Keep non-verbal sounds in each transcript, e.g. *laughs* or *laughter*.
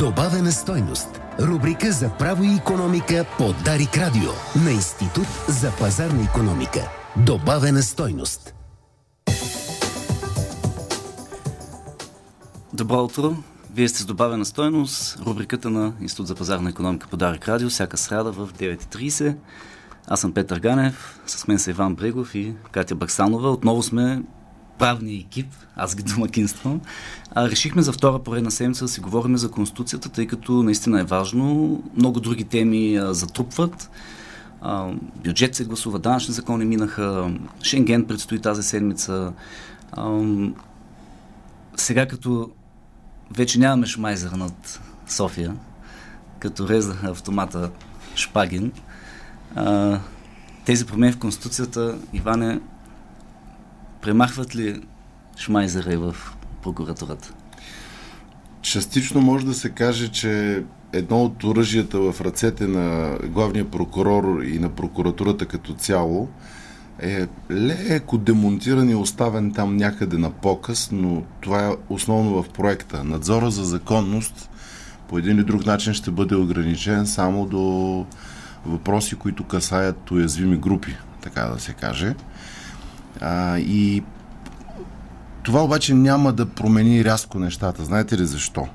Добавена стойност. Рубрика за право и економика по Дарик Радио на Институт за пазарна економика. Добавена стойност. Добро утро! Вие сте с добавена стойност, рубриката на Институт за пазарна економика по Дарик Радио, всяка сряда в 9.30. Аз съм Петър Ганев, с мен са Иван Брегов и Катя Баксанова. Отново сме правния екип, аз ги *laughs* домакинствам. А, решихме за втора поредна седмица да си говорим за Конституцията, тъй като наистина е важно. Много други теми а, затрупват. А, бюджет се гласува, данъчни закони минаха, Шенген предстои тази седмица. А, сега като вече нямаме шмайзер над София, като резаха автомата Шпагин, а, тези промени в Конституцията, Иване, премахват ли шмайзера в прокуратурата? Частично може да се каже, че едно от оръжията в ръцете на главния прокурор и на прокуратурата като цяло е леко демонтиран и оставен там някъде на показ, но това е основно в проекта. Надзора за законност по един или друг начин ще бъде ограничен само до въпроси, които касаят уязвими групи, така да се каже. А, и това обаче няма да промени рязко нещата. Знаете ли защо?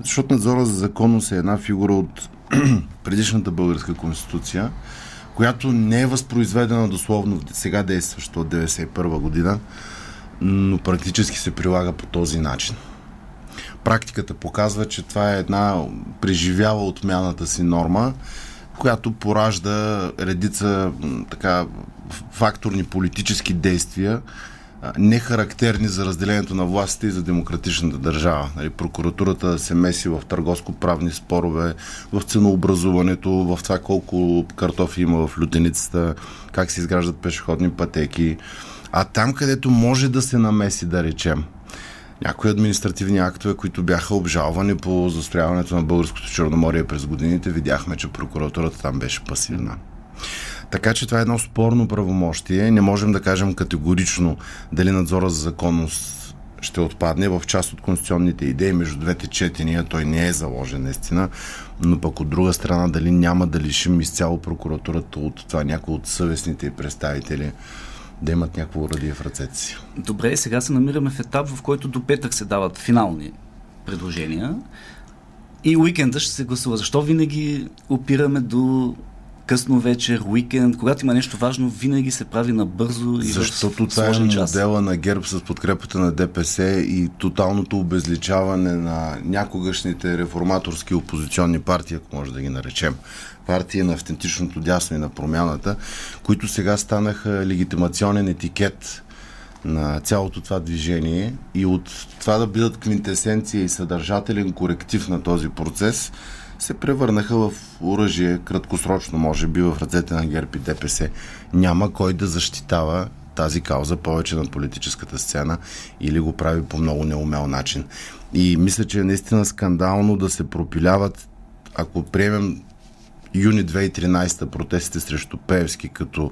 Защото надзора за законност е една фигура от *clears throat* предишната българска конституция, която не е възпроизведена дословно сега действащо от 1991 година, но практически се прилага по този начин. Практиката показва, че това е една преживява отмяната си норма, която поражда редица така, факторни политически действия, не характерни за разделението на властите и за демократичната държава. Нали, прокуратурата се меси в търговско-правни спорове, в ценообразуването, в това колко картофи има в лютеницата, как се изграждат пешеходни пътеки. А там, където може да се намеси, да речем, някои административни актове, които бяха обжалвани по застрояването на Българското Черноморие през годините, видяхме, че прокуратурата там беше пасивна. Така че това е едно спорно правомощие. Не можем да кажем категорично дали надзора за законност ще отпадне. В част от конституционните идеи между двете четения той не е заложен наистина, но пък от друга страна дали няма да лишим изцяло прокуратурата от това някои от съвестните представители да имат някакво урадие в ръцете си. Добре, сега се намираме в етап, в който до петък се дават финални предложения и уикенда ще се гласува. Защо винаги опираме до късно вечер, уикенд, когато има нещо важно, винаги се прави набързо и Защото това е модела на ГЕРБ с подкрепата на ДПС и тоталното обезличаване на някогашните реформаторски опозиционни партии, ако може да ги наречем. Партии на автентичното дясно и на промяната, които сега станаха легитимационен етикет на цялото това движение и от това да бъдат квинтесенция и съдържателен коректив на този процес – се превърнаха в оръжие, краткосрочно, може би, в ръцете на ГЕРБ и ДПС. Няма кой да защитава тази кауза повече на политическата сцена или го прави по много неумел начин. И мисля, че е наистина скандално да се пропиляват, ако приемем юни 2013 протестите срещу Пеевски като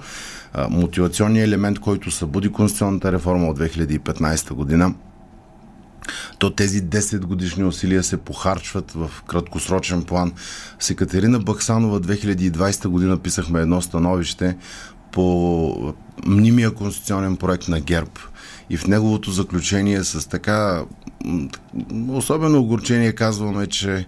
а, мотивационния елемент, който събуди конституционната реформа от 2015 година, то тези 10 годишни усилия се похарчват в краткосрочен план. С Екатерина Баксанова 2020 година писахме едно становище по мнимия конституционен проект на ГЕРБ и в неговото заключение с така особено огорчение казваме, че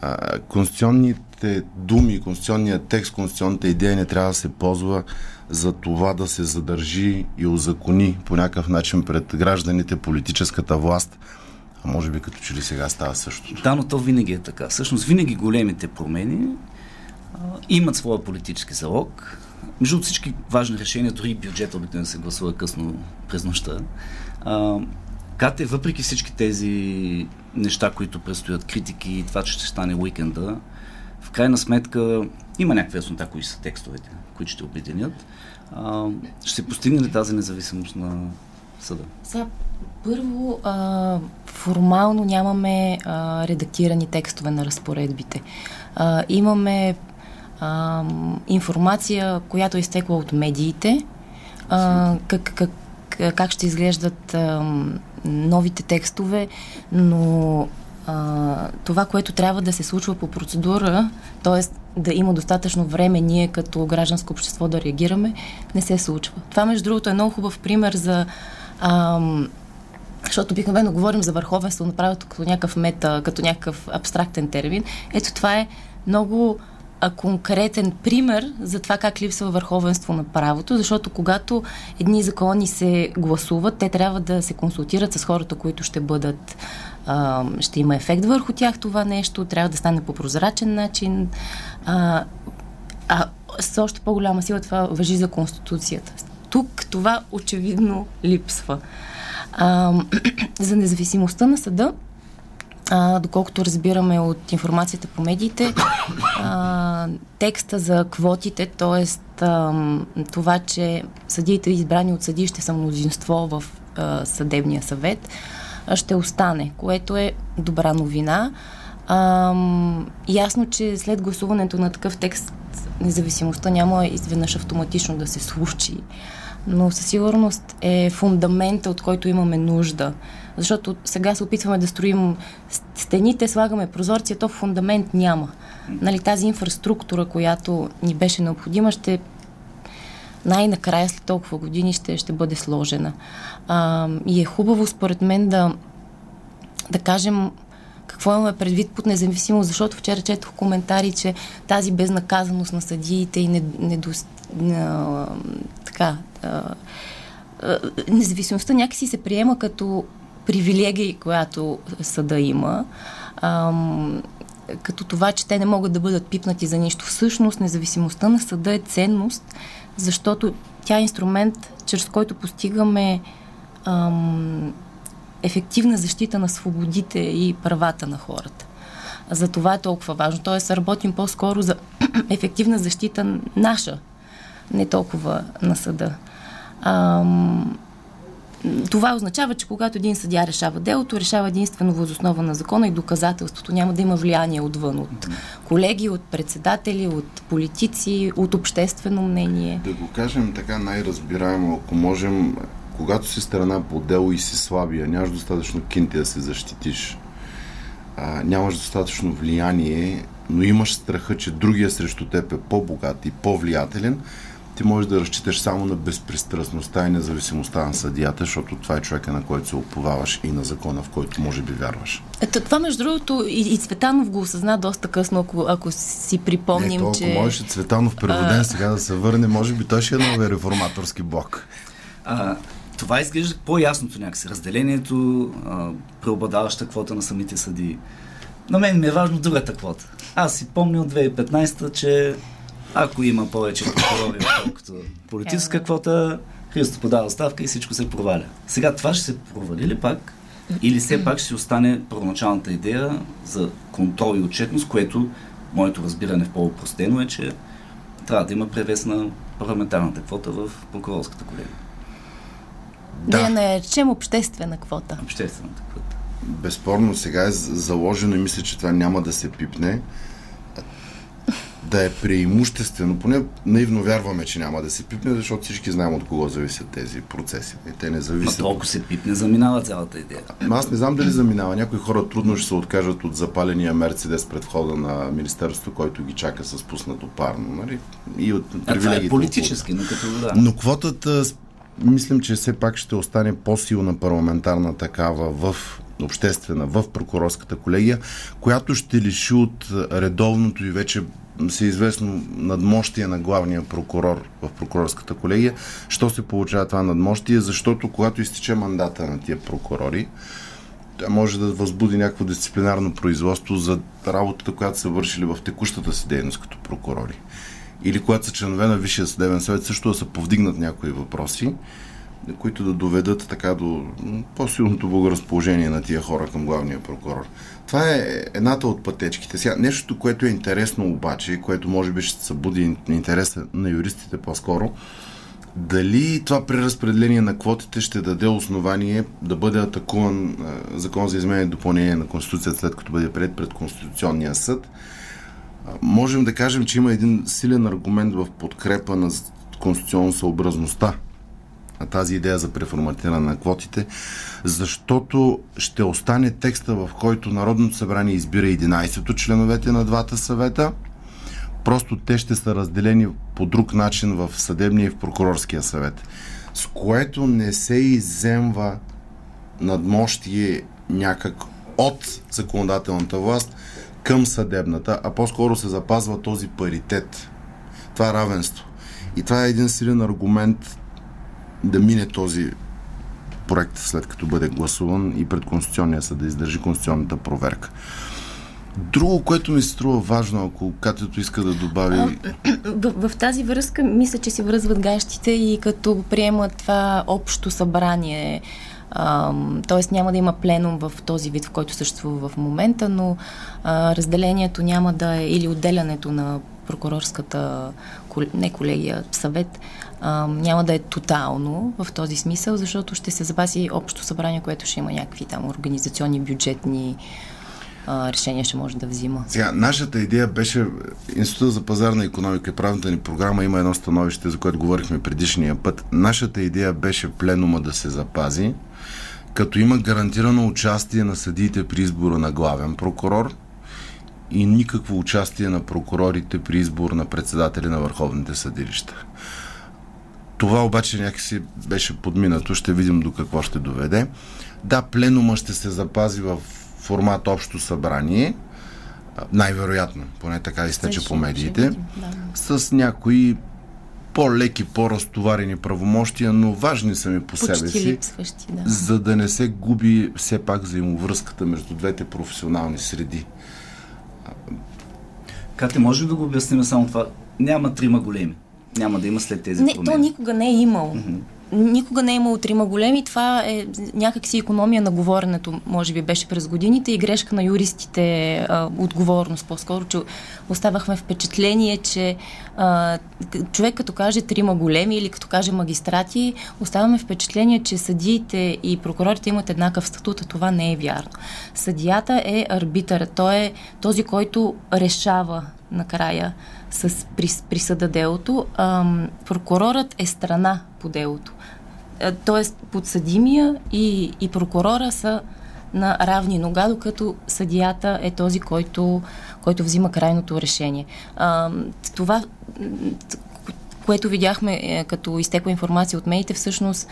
а, конституционните думи, конституционният текст, конституционната идея не трябва да се ползва за това да се задържи и озакони по някакъв начин пред гражданите политическата власт. А може би като че ли сега става същото. Да, но то винаги е така. Всъщност винаги големите промени а, имат своя политически залог. Между всички важни решения, дори бюджет обикновено се гласува късно през нощта. А, Кате, въпреки всички тези неща, които предстоят, критики и това, че ще стане уикенда, в крайна сметка има някаква яснота, кои са текстовете, които ще обединят. А, ще се постигне ли тази независимост на съда? Сега, първо, а, формално нямаме а, редактирани текстове на разпоредбите. А, имаме а, информация, която е изтекла от медиите, а, как, как, как ще изглеждат а, новите текстове, но а, това, което трябва да се случва по процедура, т.е. да има достатъчно време ние като гражданско общество да реагираме, не се случва. Това, между другото, е много хубав пример за. Ам, защото обикновено говорим за върховенство на правото като някакъв мета, като някакъв абстрактен термин. Ето това е много конкретен пример за това как липсва върховенство на правото, защото когато едни закони се гласуват, те трябва да се консултират с хората, които ще бъдат ще има ефект върху тях това нещо, трябва да стане по прозрачен начин. А, а с още по-голяма сила това въжи за Конституцията. Тук това очевидно липсва. А, *clears throat* за независимостта на съда, а, доколкото разбираме от информацията по медиите, *coughs* а, текста за квотите, т.е. това, че съдиите избрани от съди ще са мнозинство в а, съдебния съвет, ще остане, което е добра новина. А, ясно, че след гласуването на такъв текст независимостта няма изведнъж автоматично да се случи, но със сигурност е фундамента, от който имаме нужда. Защото сега се опитваме да строим стените, слагаме прозорци, то фундамент няма. Нали, тази инфраструктура, която ни беше необходима, ще най-накрая след толкова години ще, ще бъде сложена. А, и е хубаво, според мен, да, да кажем какво имаме предвид под независимост, защото вчера четох коментари, че тази безнаказаност на съдиите и недост... Не, така, а, независимостта някакси се приема като привилегия, която съда има. А, като това, че те не могат да бъдат пипнати за нищо. Всъщност, независимостта на съда е ценност, защото тя е инструмент, чрез който постигаме ам, ефективна защита на свободите и правата на хората. За това е толкова важно. Тоест, работим по-скоро за *clears throat* ефективна защита наша, не толкова на съда. Ам, това означава, че когато един съдя решава делото, решава единствено възоснова на закона и доказателството. Няма да има влияние отвън, от колеги, от председатели, от политици, от обществено мнение. Да го кажем така най-разбираемо, ако можем, когато си страна по дело и си слабия, нямаш достатъчно кинти да се защитиш, а, нямаш достатъчно влияние, но имаш страха, че другия срещу теб е по-богат и по-влиятелен, ти можеш да разчиташ само на безпристрастността и независимостта на съдията, защото това е човека, на който се оповаваш и на закона, в който може би вярваш. Ето, това, между другото, и, и Цветанов го осъзна доста късно, ако, ако си припомним, Не, че... Ако можеш Цветанов преводен а... сега да се върне, може би той ще е новия реформаторски блок. А, това изглежда по-ясното някакси. Разделението, а, преобладаваща квота на самите съди. На мен ми е важно другата квота. Аз си помня от 2015 че ако има повече прокурори, отколкото политическа квота, Христо подава ставка и всичко се проваля. Сега това ще се провали ли пак? Или все пак ще остане първоначалната идея за контрол и отчетност, което моето разбиране в по-простено е, че трябва да има превес на парламентарната квота в прокурорската колегия. Да, да не речем обществена квота. Обществената квота. Безспорно сега е заложено и мисля, че това няма да се пипне да е преимуществено, поне наивно вярваме, че няма да се пипне, защото всички знаем от кого зависят тези процеси. И те не зависят. Но толкова се пипне, заминава цялата идея. Аз не знам дали заминава. Някои хора трудно ще се откажат от запаления Мерцедес пред входа на Министерството, който ги чака с пуснато парно. Нали? И от а, това е политически, но като да. Но квотата, мислям, че все пак ще остане по-силна парламентарна такава в обществена в прокурорската колегия, която ще лиши от редовното и вече се известно надмощие на главния прокурор в прокурорската колегия. Що се получава това надмощие? Защото когато изтече мандата на тия прокурори, тя може да възбуди някакво дисциплинарно производство за работата, която са вършили в текущата си дейност като прокурори. Или когато са членове на Висшия съдебен съвет, също да са повдигнат някои въпроси които да доведат така до по-силното благоразположение на тия хора към главния прокурор. Това е едната от пътечките. Сега, нещо, което е интересно обаче, което може би ще събуди интереса на юристите по-скоро, дали това преразпределение на квотите ще даде основание да бъде атакуван закон за изменение и допълнение на Конституцията, след като бъде пред пред Конституционния съд? Можем да кажем, че има един силен аргумент в подкрепа на конституционно съобразността тази идея за преформатиране на квотите, защото ще остане текста, в който Народното събрание избира 11-то членовете на двата съвета. Просто те ще са разделени по друг начин в съдебния и в прокурорския съвет. С което не се иземва надмощие някак от законодателната власт към съдебната, а по-скоро се запазва този паритет. Това е равенство. И това е един силен аргумент да мине този проект след като бъде гласуван и пред Конституционния съд да издържи конституционната проверка. Друго, което ми се струва важно, ако Катето иска да добави... В, в тази връзка мисля, че си връзват гащите и като приемат това общо събрание Тоест няма да има пленум в този вид, в който съществува в момента, но а, разделението няма да е или отделянето на прокурорската, не колегия, съвет, а, няма да е тотално в този смисъл, защото ще се запаси общо събрание, което ще има някакви там организационни, бюджетни а, решения ще може да взима. Сега, нашата идея беше Института за пазарна економика и правната ни програма има едно становище, за което говорихме предишния път. Нашата идея беше пленума да се запази, като има гарантирано участие на съдиите при избора на главен прокурор и никакво участие на прокурорите при избор на председатели на върховните съдилища. Това обаче някакси беше подминато, ще видим до какво ще доведе. Да, пленума ще се запази в формат общо събрание, най-вероятно, поне така изтече по медиите, да. с някои по-леки, по-разтоварени правомощия, но важни са ми по Почти себе си, липсващи, да. за да не се губи все пак взаимовръзката между двете професионални среди. Кате, може да го обясним само това? Няма трима големи. Няма да има след тези не, промени. То никога не е имало. Mm-hmm никога не е имало трима големи. Това е някакси економия на говоренето, може би беше през годините и грешка на юристите, а, отговорност по-скоро, че оставахме впечатление, че а, човек като каже трима големи или като каже магистрати, оставаме впечатление, че съдиите и прокурорите имат еднакъв статут, а това не е вярно. Съдията е арбитър, той е този, който решава накрая с присъда делото. Прокурорът е страна по делото. Е, тоест, подсъдимия и, и прокурора са на равни нога, докато съдията е този, който, който взима крайното решение. Това, което видяхме е, като изтекла информация от медиите, всъщност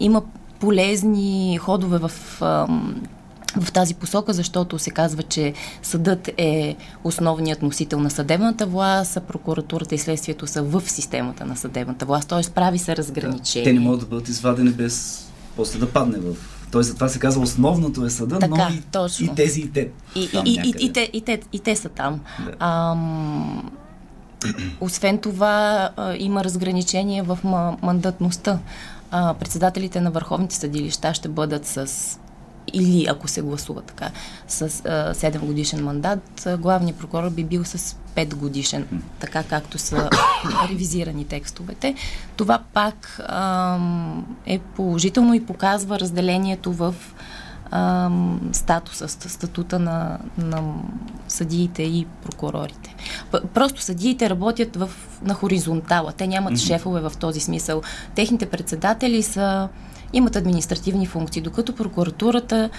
има полезни ходове в в тази посока, защото се казва, че съдът е основният носител на съдебната власт, а прокуратурата и следствието са в системата на съдебната власт, т.е. прави се разграничение. Да, те не могат да бъдат извадени без после да падне в Тоест, за това се казва основното е съда, така, но и, точно. и тези и те. И, и, и, и, и, те, и, те, и те са там. Да. Ам, освен това, а, има разграничение в мандатността. А, председателите на върховните съдилища ще бъдат с или ако се гласува така, с а, 7 годишен мандат, главният прокурор би бил с 5 годишен, така както са *coughs* ревизирани текстовете. Това пак а, е положително и показва разделението в а, статуса, статута на, на съдиите и прокурорите. Просто съдиите работят в, на хоризонтала. Те нямат mm-hmm. шефове в този смисъл. Техните председатели са имат административни функции, докато прокуратурата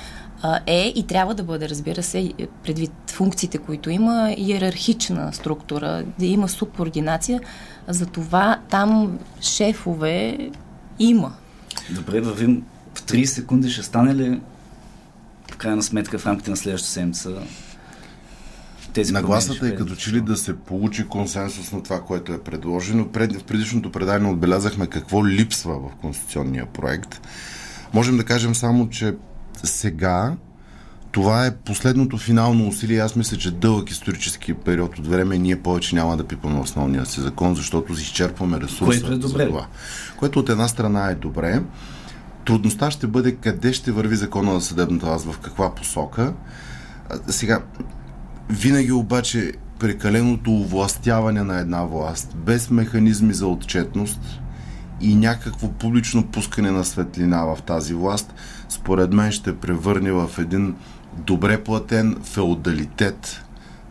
е и трябва да бъде, разбира се, предвид функциите, които има, иерархична структура, да има субординация. Затова там шефове има. Добре, вървим в 30 секунди. Ще стане ли в крайна сметка в рамките на следващата седмица тези Нагласата е като че ли да се получи консенсус на това, което е предложено. Пред, в предишното предание отбелязахме какво липсва в конституционния проект. Можем да кажем само, че сега това е последното финално усилие. Аз мисля, че дълъг исторически период от време ние повече няма да пипаме основния си закон, защото си изчерпваме ресурса. Което е добре. това. Което от една страна е добре. Трудността ще бъде къде ще върви закона на съдебната власт, в каква посока. Сега, винаги обаче прекаленото овластяване на една власт, без механизми за отчетност и някакво публично пускане на светлина в тази власт, според мен ще превърне в един добре платен феодалитет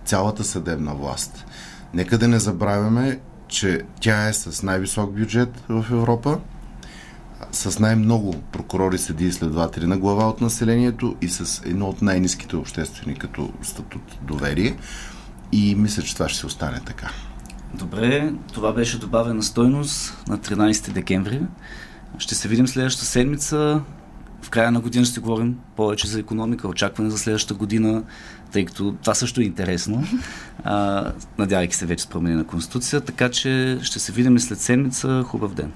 цялата съдебна власт. Нека да не забравяме, че тя е с най-висок бюджет в Европа с най-много прокурори, съди и следователи на глава от населението и с едно от най-низките обществени като статут доверие. И мисля, че това ще се остане така. Добре, това беше добавена стойност на 13 декември. Ще се видим следващата седмица. В края на година ще говорим повече за економика, очакване за следващата година, тъй като това също е интересно, а, надявайки се вече с промени на Конституция, така че ще се видим след седмица. Хубав ден!